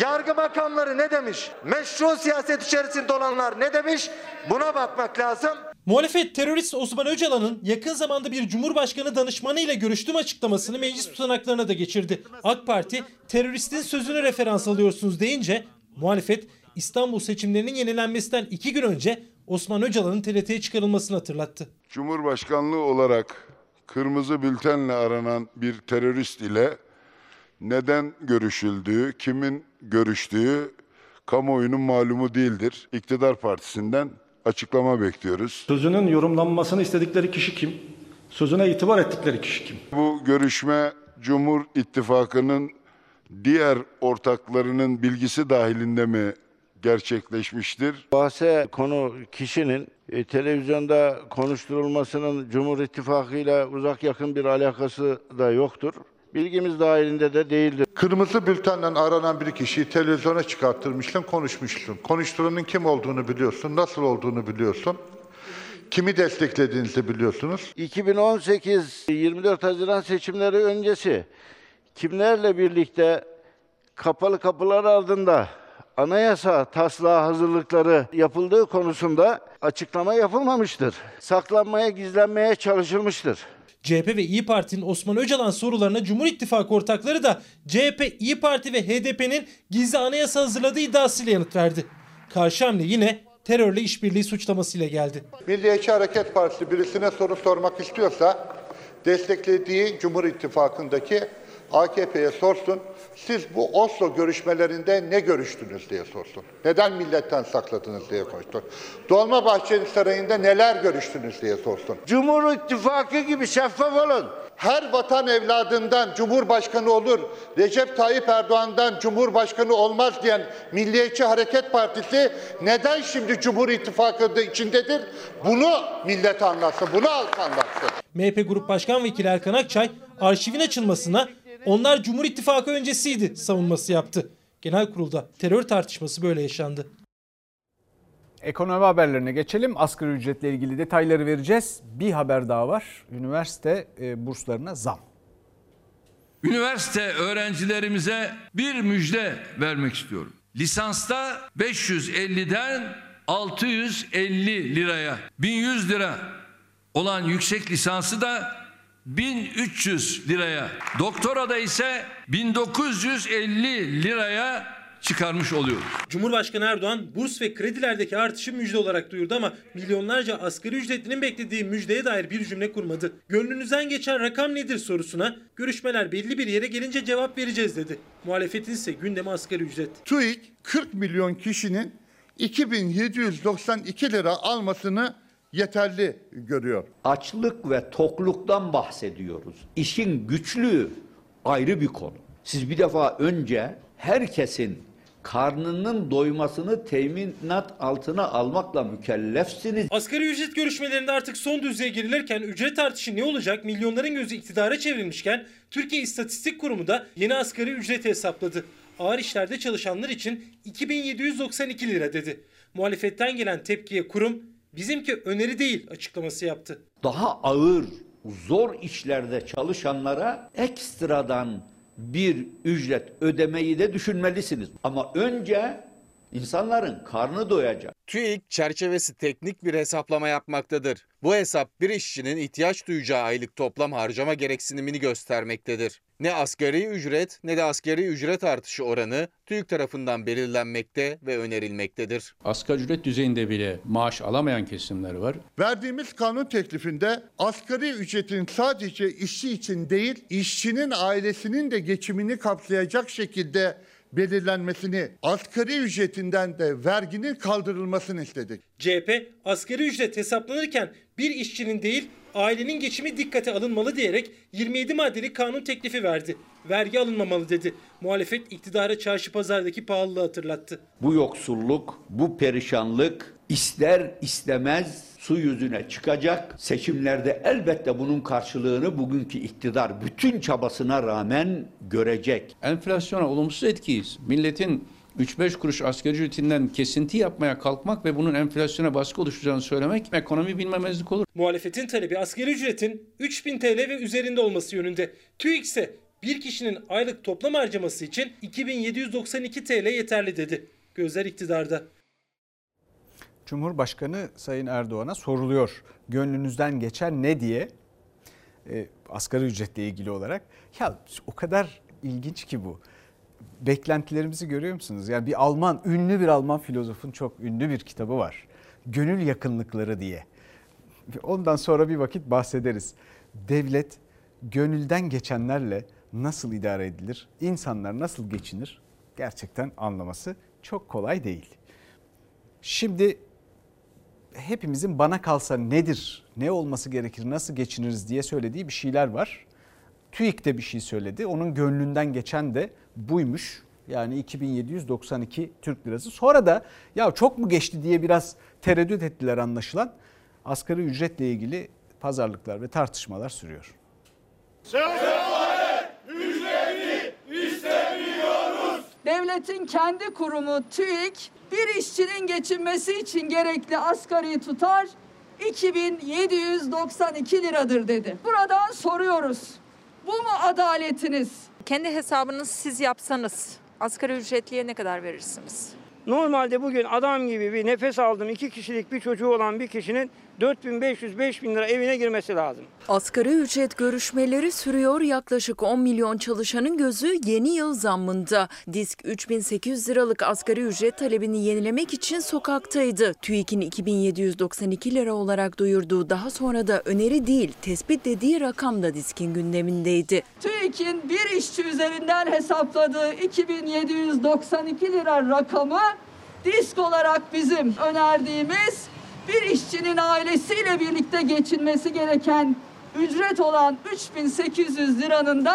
Yargı makamları ne demiş? Meşru siyaset içerisinde olanlar ne demiş? Buna bakmak lazım. Muhalefet terörist Osman Öcalan'ın yakın zamanda bir cumhurbaşkanı danışmanı ile görüştüğüm açıklamasını meclis tutanaklarına da geçirdi. AK Parti teröristin sözünü referans alıyorsunuz deyince muhalefet İstanbul seçimlerinin yenilenmesinden iki gün önce Osman Öcalan'ın TRT'ye çıkarılmasını hatırlattı. Cumhurbaşkanlığı olarak kırmızı bültenle aranan bir terörist ile neden görüşüldüğü, kimin görüştüğü kamuoyunun malumu değildir. İktidar Partisi'nden açıklama bekliyoruz. Sözünün yorumlanmasını istedikleri kişi kim? Sözüne itibar ettikleri kişi kim? Bu görüşme Cumhur İttifakı'nın diğer ortaklarının bilgisi dahilinde mi gerçekleşmiştir? Bahse konu kişinin e, televizyonda konuşturulmasının Cumhur İttifakı ile uzak yakın bir alakası da yoktur. Bilgimiz dahilinde de değildir. Kırmızı bültenle aranan bir kişiyi televizyona çıkarttırmışsın, konuşmuşsun. Konuşturanın kim olduğunu biliyorsun, nasıl olduğunu biliyorsun. Kimi desteklediğinizi biliyorsunuz. 2018 24 Haziran seçimleri öncesi kimlerle birlikte kapalı kapılar ardında anayasa taslağı hazırlıkları yapıldığı konusunda açıklama yapılmamıştır. Saklanmaya, gizlenmeye çalışılmıştır. CHP ve İyi Parti'nin Osman Öcalan sorularına Cumhur İttifakı ortakları da CHP, İyi Parti ve HDP'nin gizli anayasa hazırladığı iddiasıyla yanıt verdi. Karşı hamle yine terörle işbirliği suçlamasıyla geldi. Milliyetçi Hareket Partisi birisine soru sormak istiyorsa desteklediği Cumhur İttifakı'ndaki AKP'ye sorsun. Siz bu Oslo görüşmelerinde ne görüştünüz diye sorsun. Neden milletten sakladınız diye sorsun. Dolmabahçe Sarayı'nda neler görüştünüz diye sorsun. Cumhur İttifakı gibi şeffaf olun. Her vatan evladından Cumhurbaşkanı olur, Recep Tayyip Erdoğan'dan Cumhurbaşkanı olmaz diyen Milliyetçi Hareket Partisi neden şimdi Cumhur İttifakı içindedir? Bunu millet anlatsın, bunu halk anlatsın. MHP Grup Başkan Vekili Erkan Akçay arşivin açılmasına onlar Cumhur İttifakı öncesiydi savunması yaptı. Genel kurulda terör tartışması böyle yaşandı. Ekonomi haberlerine geçelim. Asgari ücretle ilgili detayları vereceğiz. Bir haber daha var. Üniversite e, burslarına zam. Üniversite öğrencilerimize bir müjde vermek istiyorum. Lisansta 550'den 650 liraya, 1100 lira olan yüksek lisansı da 1300 liraya, doktora ise 1950 liraya çıkarmış oluyoruz. Cumhurbaşkanı Erdoğan burs ve kredilerdeki artışı müjde olarak duyurdu ama milyonlarca asgari ücretlinin beklediği müjdeye dair bir cümle kurmadı. Gönlünüzden geçen rakam nedir sorusuna görüşmeler belli bir yere gelince cevap vereceğiz dedi. Muhalefetin ise gündemi asgari ücret. TÜİK 40 milyon kişinin 2792 lira almasını yeterli görüyor. Açlık ve tokluktan bahsediyoruz. İşin güçlüğü ayrı bir konu. Siz bir defa önce herkesin karnının doymasını teminat altına almakla mükellefsiniz. Asgari ücret görüşmelerinde artık son düzeye girilirken ücret artışı ne olacak milyonların gözü iktidara çevrilmişken Türkiye İstatistik Kurumu da yeni asgari ücreti hesapladı. Ağır işlerde çalışanlar için 2792 lira dedi. Muhalefetten gelen tepkiye kurum bizimki öneri değil açıklaması yaptı. Daha ağır, zor işlerde çalışanlara ekstradan bir ücret ödemeyi de düşünmelisiniz. Ama önce İnsanların karnı doyacak. TÜİK çerçevesi teknik bir hesaplama yapmaktadır. Bu hesap bir işçinin ihtiyaç duyacağı aylık toplam harcama gereksinimini göstermektedir. Ne asgari ücret ne de asgari ücret artışı oranı TÜİK tarafından belirlenmekte ve önerilmektedir. Asgari ücret düzeyinde bile maaş alamayan kesimler var. Verdiğimiz kanun teklifinde asgari ücretin sadece işçi için değil, işçinin ailesinin de geçimini kapsayacak şekilde belirlenmesini, asgari ücretinden de verginin kaldırılmasını istedik. CHP asgari ücret hesaplanırken bir işçinin değil ailenin geçimi dikkate alınmalı diyerek 27 maddelik kanun teklifi verdi. Vergi alınmamalı dedi. Muhalefet iktidara çarşı pazardaki pahalılığı hatırlattı. Bu yoksulluk, bu perişanlık ister istemez su yüzüne çıkacak. Seçimlerde elbette bunun karşılığını bugünkü iktidar bütün çabasına rağmen görecek. Enflasyona olumsuz etkiyiz. Milletin 3-5 kuruş asgari ücretinden kesinti yapmaya kalkmak ve bunun enflasyona baskı oluşturacağını söylemek ekonomi bilmemezlik olur. Muhalefetin talebi asgari ücretin 3000 TL ve üzerinde olması yönünde. TÜİK ise bir kişinin aylık toplam harcaması için 2792 TL yeterli dedi. Gözler iktidarda. Cumhurbaşkanı Sayın Erdoğan'a soruluyor. Gönlünüzden geçen ne diye e, asgari ücretle ilgili olarak. Ya o kadar ilginç ki bu. Beklentilerimizi görüyor musunuz? Yani bir Alman, ünlü bir Alman filozofun çok ünlü bir kitabı var. Gönül yakınlıkları diye. Ondan sonra bir vakit bahsederiz. Devlet gönülden geçenlerle nasıl idare edilir? İnsanlar nasıl geçinir? Gerçekten anlaması çok kolay değil. Şimdi hepimizin bana kalsa nedir, ne olması gerekir, nasıl geçiniriz diye söylediği bir şeyler var. TÜİK de bir şey söyledi. Onun gönlünden geçen de buymuş. Yani 2792 Türk lirası. Sonra da ya çok mu geçti diye biraz tereddüt ettiler anlaşılan. Asgari ücretle ilgili pazarlıklar ve tartışmalar sürüyor. Devletin kendi kurumu TÜİK bir işçinin geçinmesi için gerekli asgari tutar 2792 liradır dedi. Buradan soruyoruz. Bu mu adaletiniz? Kendi hesabınızı siz yapsanız asgari ücretliye ne kadar verirsiniz? Normalde bugün adam gibi bir nefes aldığım iki kişilik bir çocuğu olan bir kişinin 4500-5000 lira evine girmesi lazım. Asgari ücret görüşmeleri sürüyor. Yaklaşık 10 milyon çalışanın gözü yeni yıl zammında. Disk 3800 liralık asgari ücret talebini yenilemek için sokaktaydı. TÜİK'in 2792 lira olarak duyurduğu daha sonra da öneri değil tespit dediği rakam da diskin gündemindeydi. TÜİK'in bir işçi üzerinden hesapladığı 2792 lira rakamı disk olarak bizim önerdiğimiz bir işçinin ailesiyle birlikte geçinmesi gereken ücret olan 3800 liranın da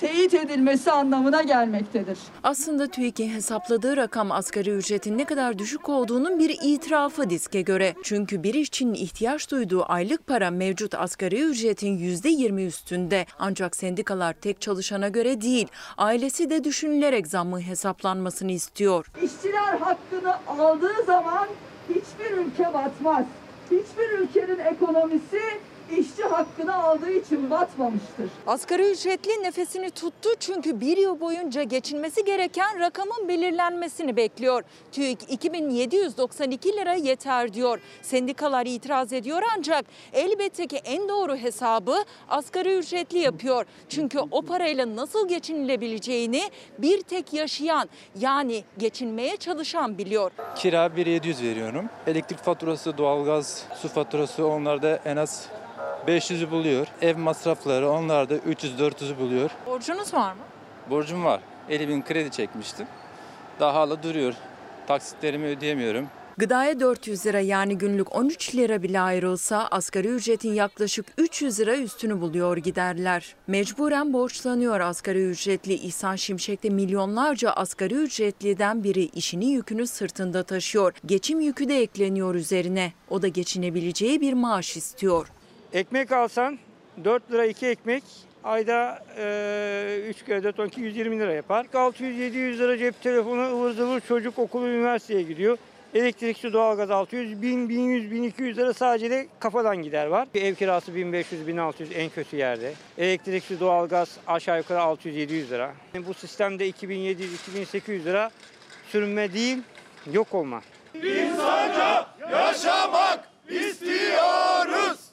teyit edilmesi anlamına gelmektedir. Aslında TÜİK'in hesapladığı rakam asgari ücretin ne kadar düşük olduğunun bir itirafı diske göre. Çünkü bir işçinin ihtiyaç duyduğu aylık para mevcut asgari ücretin %20 üstünde. Ancak sendikalar tek çalışana göre değil, ailesi de düşünülerek zammın hesaplanmasını istiyor. İşçiler hakkını aldığı zaman hiçbir ülke batmaz. Hiçbir ülkenin ekonomisi işçi hakkını aldığı için batmamıştır. Asgari ücretli nefesini tuttu çünkü bir yıl boyunca geçinmesi gereken rakamın belirlenmesini bekliyor. TÜİK 2792 lira yeter diyor. Sendikalar itiraz ediyor ancak elbette ki en doğru hesabı asgari ücretli yapıyor. Çünkü o parayla nasıl geçinilebileceğini bir tek yaşayan yani geçinmeye çalışan biliyor. Kira 1700 veriyorum. Elektrik faturası, doğalgaz, su faturası onlarda en az 500'ü buluyor. Ev masrafları onlar da 300-400'ü buluyor. Borcunuz var mı? Borcum var. 50 bin kredi çekmiştim. Daha hala duruyor. Taksitlerimi ödeyemiyorum. Gıdaya 400 lira yani günlük 13 lira bile ayrılsa asgari ücretin yaklaşık 300 lira üstünü buluyor giderler. Mecburen borçlanıyor asgari ücretli İhsan Şimşek de milyonlarca asgari ücretliden biri işini yükünü sırtında taşıyor. Geçim yükü de ekleniyor üzerine. O da geçinebileceği bir maaş istiyor. Ekmek alsan 4 lira 2 ekmek ayda e, 3 kere 4 12 120 lira yapar. 600-700 lira cep telefonu ıvır zıvır çocuk okulu üniversiteye gidiyor. Elektrik, su, doğalgaz 600, 1000, 1100, 1200 lira sadece de kafadan gider var. Ev kirası 1500, 1600 en kötü yerde. Elektrik, su, doğalgaz aşağı yukarı 600, 700 lira. Bu sistemde 2700, 2800 lira sürünme değil, Yok olma. İnsanca yaşamak istiyoruz.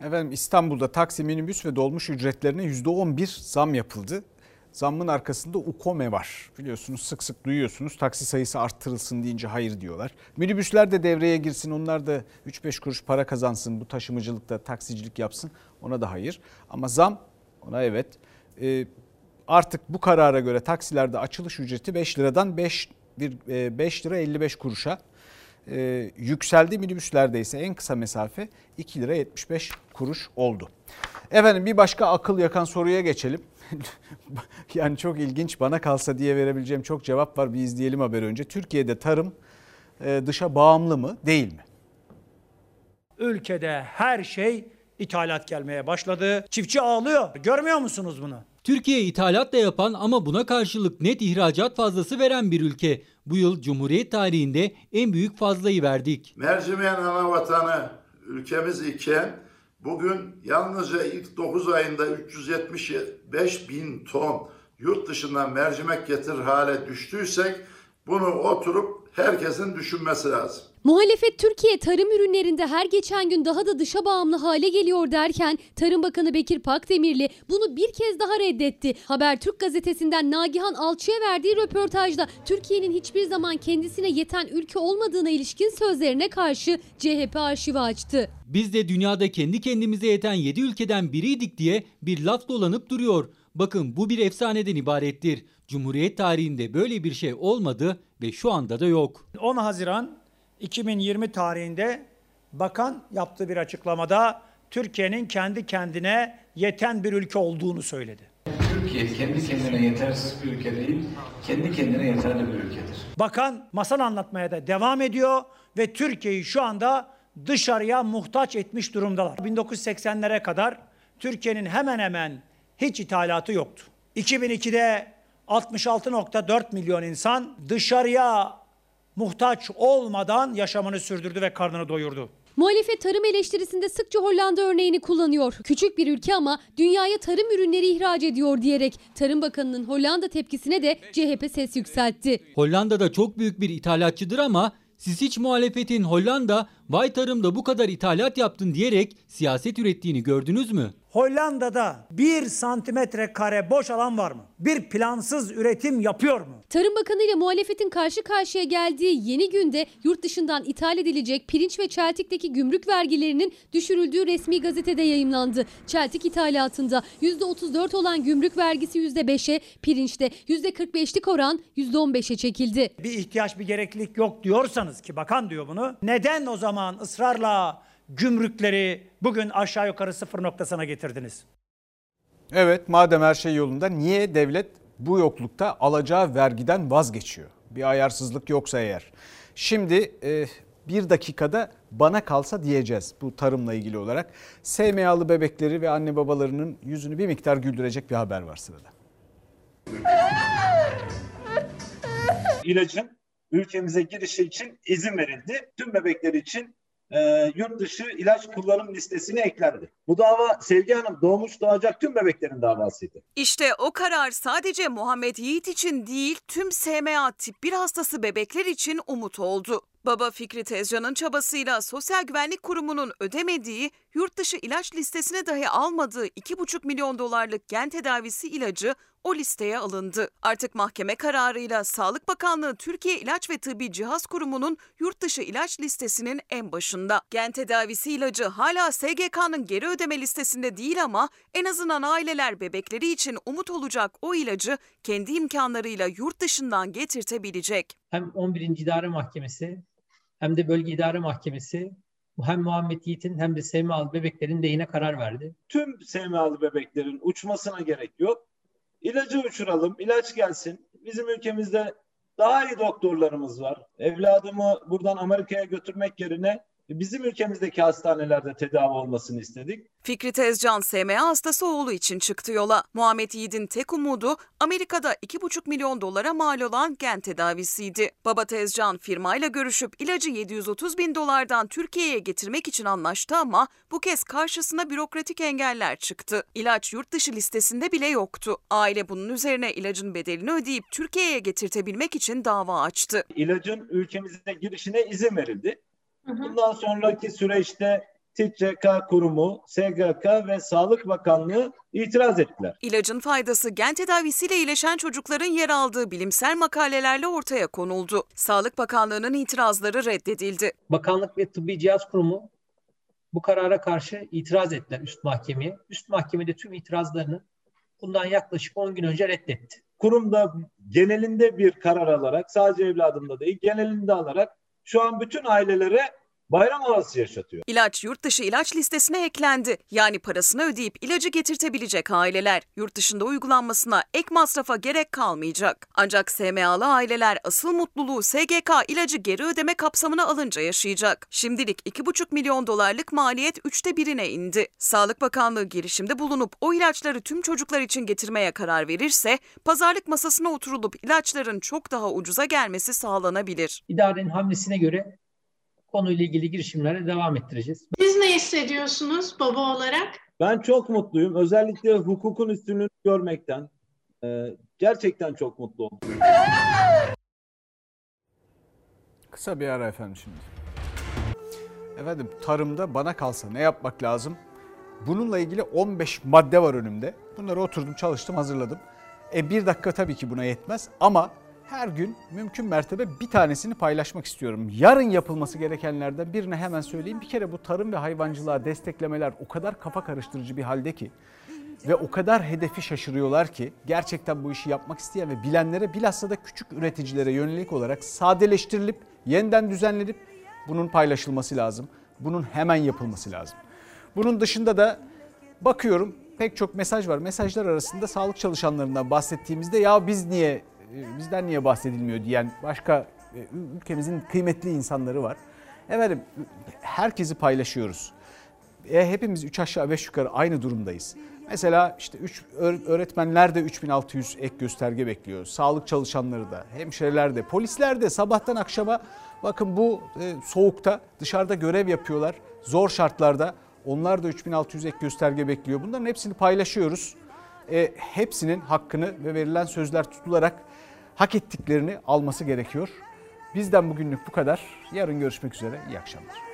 Efendim İstanbul'da taksi, minibüs ve dolmuş ücretlerine %11 zam yapıldı. Zammın arkasında UKOME var. Biliyorsunuz sık sık duyuyorsunuz taksi sayısı arttırılsın deyince hayır diyorlar. Minibüsler de devreye girsin onlar da 3-5 kuruş para kazansın bu taşımacılıkta taksicilik yapsın ona da hayır. Ama zam ona evet. Ee, artık bu karara göre taksilerde açılış ücreti 5 liradan 5, 5 lira 55 kuruşa e, yükseldi. Minibüslerde ise en kısa mesafe 2 lira 75 kuruş oldu. Efendim bir başka akıl yakan soruya geçelim. *laughs* yani çok ilginç bana kalsa diye verebileceğim çok cevap var. Bir izleyelim haber önce. Türkiye'de tarım e, dışa bağımlı mı değil mi? Ülkede her şey ithalat gelmeye başladı. Çiftçi ağlıyor. Görmüyor musunuz bunu? Türkiye ithalat da yapan ama buna karşılık net ihracat fazlası veren bir ülke. Bu yıl Cumhuriyet tarihinde en büyük fazlayı verdik. Mercimeğin ana vatanı ülkemiz iken bugün yalnızca ilk 9 ayında 375 bin ton yurt dışından mercimek getirir hale düştüysek bunu oturup herkesin düşünmesi lazım. Muhalefet Türkiye tarım ürünlerinde her geçen gün daha da dışa bağımlı hale geliyor derken Tarım Bakanı Bekir Pakdemirli bunu bir kez daha reddetti. Habertürk gazetesinden Nagihan Alçı'ya verdiği röportajda Türkiye'nin hiçbir zaman kendisine yeten ülke olmadığına ilişkin sözlerine karşı CHP arşivi açtı. Biz de dünyada kendi kendimize yeten 7 ülkeden biriydik diye bir laf dolanıp duruyor. Bakın bu bir efsaneden ibarettir. Cumhuriyet tarihinde böyle bir şey olmadı ve şu anda da yok. 10 Haziran 2020 tarihinde bakan yaptığı bir açıklamada Türkiye'nin kendi kendine yeten bir ülke olduğunu söyledi. Türkiye kendi kendine yetersiz bir ülke değil, kendi kendine yeterli bir ülkedir. Bakan masal anlatmaya da devam ediyor ve Türkiye'yi şu anda dışarıya muhtaç etmiş durumdalar. 1980'lere kadar Türkiye'nin hemen hemen hiç ithalatı yoktu. 2002'de 66.4 milyon insan dışarıya muhtaç olmadan yaşamını sürdürdü ve karnını doyurdu. Muhalefet tarım eleştirisinde sıkça Hollanda örneğini kullanıyor. Küçük bir ülke ama dünyaya tarım ürünleri ihraç ediyor diyerek Tarım Bakanı'nın Hollanda tepkisine de CHP ses yükseltti. Hollanda çok büyük bir ithalatçıdır ama siz hiç muhalefetin Hollanda vay tarımda bu kadar ithalat yaptın diyerek siyaset ürettiğini gördünüz mü? Hollanda'da bir santimetre kare boş alan var mı? Bir plansız üretim yapıyor mu? Tarım Bakanı ile muhalefetin karşı karşıya geldiği yeni günde yurt dışından ithal edilecek pirinç ve çeltikteki gümrük vergilerinin düşürüldüğü resmi gazetede yayımlandı. Çeltik ithalatında %34 olan gümrük vergisi %5'e, pirinçte %45'lik oran %15'e çekildi. Bir ihtiyaç bir gereklilik yok diyorsanız ki bakan diyor bunu. Neden o zaman ısrarla gümrükleri bugün aşağı yukarı sıfır noktasına getirdiniz. Evet madem her şey yolunda niye devlet bu yoklukta alacağı vergiden vazgeçiyor? Bir ayarsızlık yoksa eğer. Şimdi e, bir dakikada bana kalsa diyeceğiz bu tarımla ilgili olarak. SMA'lı bebekleri ve anne babalarının yüzünü bir miktar güldürecek bir haber var sırada. İlacın ülkemize girişi için izin verildi. Tüm bebekler için e, yurt dışı ilaç kullanım listesine eklendi. Bu dava Sevgi Hanım doğmuş doğacak tüm bebeklerin davasıydı. İşte o karar sadece Muhammed Yiğit için değil tüm SMA tip 1 hastası bebekler için umut oldu. Baba Fikri Tezcan'ın çabasıyla Sosyal Güvenlik Kurumu'nun ödemediği, yurt dışı ilaç listesine dahi almadığı 2,5 milyon dolarlık gen tedavisi ilacı o listeye alındı. Artık mahkeme kararıyla Sağlık Bakanlığı Türkiye İlaç ve Tıbbi Cihaz Kurumu'nun yurt dışı ilaç listesinin en başında. Gen tedavisi ilacı hala SGK'nın geri ödeme listesinde değil ama en azından aileler bebekleri için umut olacak o ilacı kendi imkanlarıyla yurt dışından getirtebilecek. Hem 11. İdare Mahkemesi hem de Bölge İdare Mahkemesi hem Muhammed Yiğit'in hem de SMA'lı bebeklerin lehine karar verdi. Tüm SMA'lı bebeklerin uçmasına gerek yok. İlacı uçuralım, ilaç gelsin. Bizim ülkemizde daha iyi doktorlarımız var. Evladımı buradan Amerika'ya götürmek yerine bizim ülkemizdeki hastanelerde tedavi olmasını istedik. Fikri Tezcan SMA hastası oğlu için çıktı yola. Muhammed Yiğit'in tek umudu Amerika'da 2,5 milyon dolara mal olan gen tedavisiydi. Baba Tezcan firmayla görüşüp ilacı 730 bin dolardan Türkiye'ye getirmek için anlaştı ama bu kez karşısına bürokratik engeller çıktı. İlaç yurt dışı listesinde bile yoktu. Aile bunun üzerine ilacın bedelini ödeyip Türkiye'ye getirtebilmek için dava açtı. İlacın ülkemize girişine izin verildi. Bundan sonraki süreçte TİCK kurumu, SGK ve Sağlık Bakanlığı itiraz ettiler. İlacın faydası gen tedavisiyle iyileşen çocukların yer aldığı bilimsel makalelerle ortaya konuldu. Sağlık Bakanlığı'nın itirazları reddedildi. Bakanlık ve Tıbbi Cihaz Kurumu bu karara karşı itiraz ettiler üst mahkemeye. Üst mahkemede tüm itirazlarını bundan yaklaşık 10 gün önce reddetti. Kurumda genelinde bir karar alarak sadece evladımda değil genelinde alarak şu an bütün ailelere bayram havası yaşatıyor. İlaç yurt dışı ilaç listesine eklendi. Yani parasını ödeyip ilacı getirtebilecek aileler yurt dışında uygulanmasına ek masrafa gerek kalmayacak. Ancak SMA'lı aileler asıl mutluluğu SGK ilacı geri ödeme kapsamına alınca yaşayacak. Şimdilik 2,5 milyon dolarlık maliyet üçte birine indi. Sağlık Bakanlığı girişimde bulunup o ilaçları tüm çocuklar için getirmeye karar verirse pazarlık masasına oturulup ilaçların çok daha ucuza gelmesi sağlanabilir. İdarenin hamlesine göre konuyla ilgili girişimlere devam ettireceğiz. Siz ne hissediyorsunuz baba olarak? Ben çok mutluyum. Özellikle hukukun üstünlüğünü görmekten e, gerçekten çok mutlu oldum. Kısa bir ara efendim şimdi. Efendim tarımda bana kalsa ne yapmak lazım? Bununla ilgili 15 madde var önümde. Bunları oturdum çalıştım hazırladım. E bir dakika tabii ki buna yetmez ama her gün mümkün mertebe bir tanesini paylaşmak istiyorum. Yarın yapılması gerekenlerden birine hemen söyleyeyim. Bir kere bu tarım ve hayvancılığa desteklemeler o kadar kafa karıştırıcı bir halde ki ve o kadar hedefi şaşırıyorlar ki gerçekten bu işi yapmak isteyen ve bilenlere bilhassa da küçük üreticilere yönelik olarak sadeleştirilip yeniden düzenlenip bunun paylaşılması lazım. Bunun hemen yapılması lazım. Bunun dışında da bakıyorum pek çok mesaj var. Mesajlar arasında sağlık çalışanlarından bahsettiğimizde ya biz niye bizden niye bahsedilmiyor diyen başka ülkemizin kıymetli insanları var. Efendim herkesi paylaşıyoruz. E, hepimiz 3 aşağı 5 yukarı aynı durumdayız. Mesela işte üç, öğretmenler de 3600 ek gösterge bekliyor. Sağlık çalışanları da, hemşireler de, polisler de sabahtan akşama bakın bu e, soğukta dışarıda görev yapıyorlar. Zor şartlarda onlar da 3600 ek gösterge bekliyor. Bunların hepsini paylaşıyoruz. E, hepsinin hakkını ve verilen sözler tutularak hak ettiklerini alması gerekiyor. Bizden bugünlük bu kadar. Yarın görüşmek üzere. İyi akşamlar.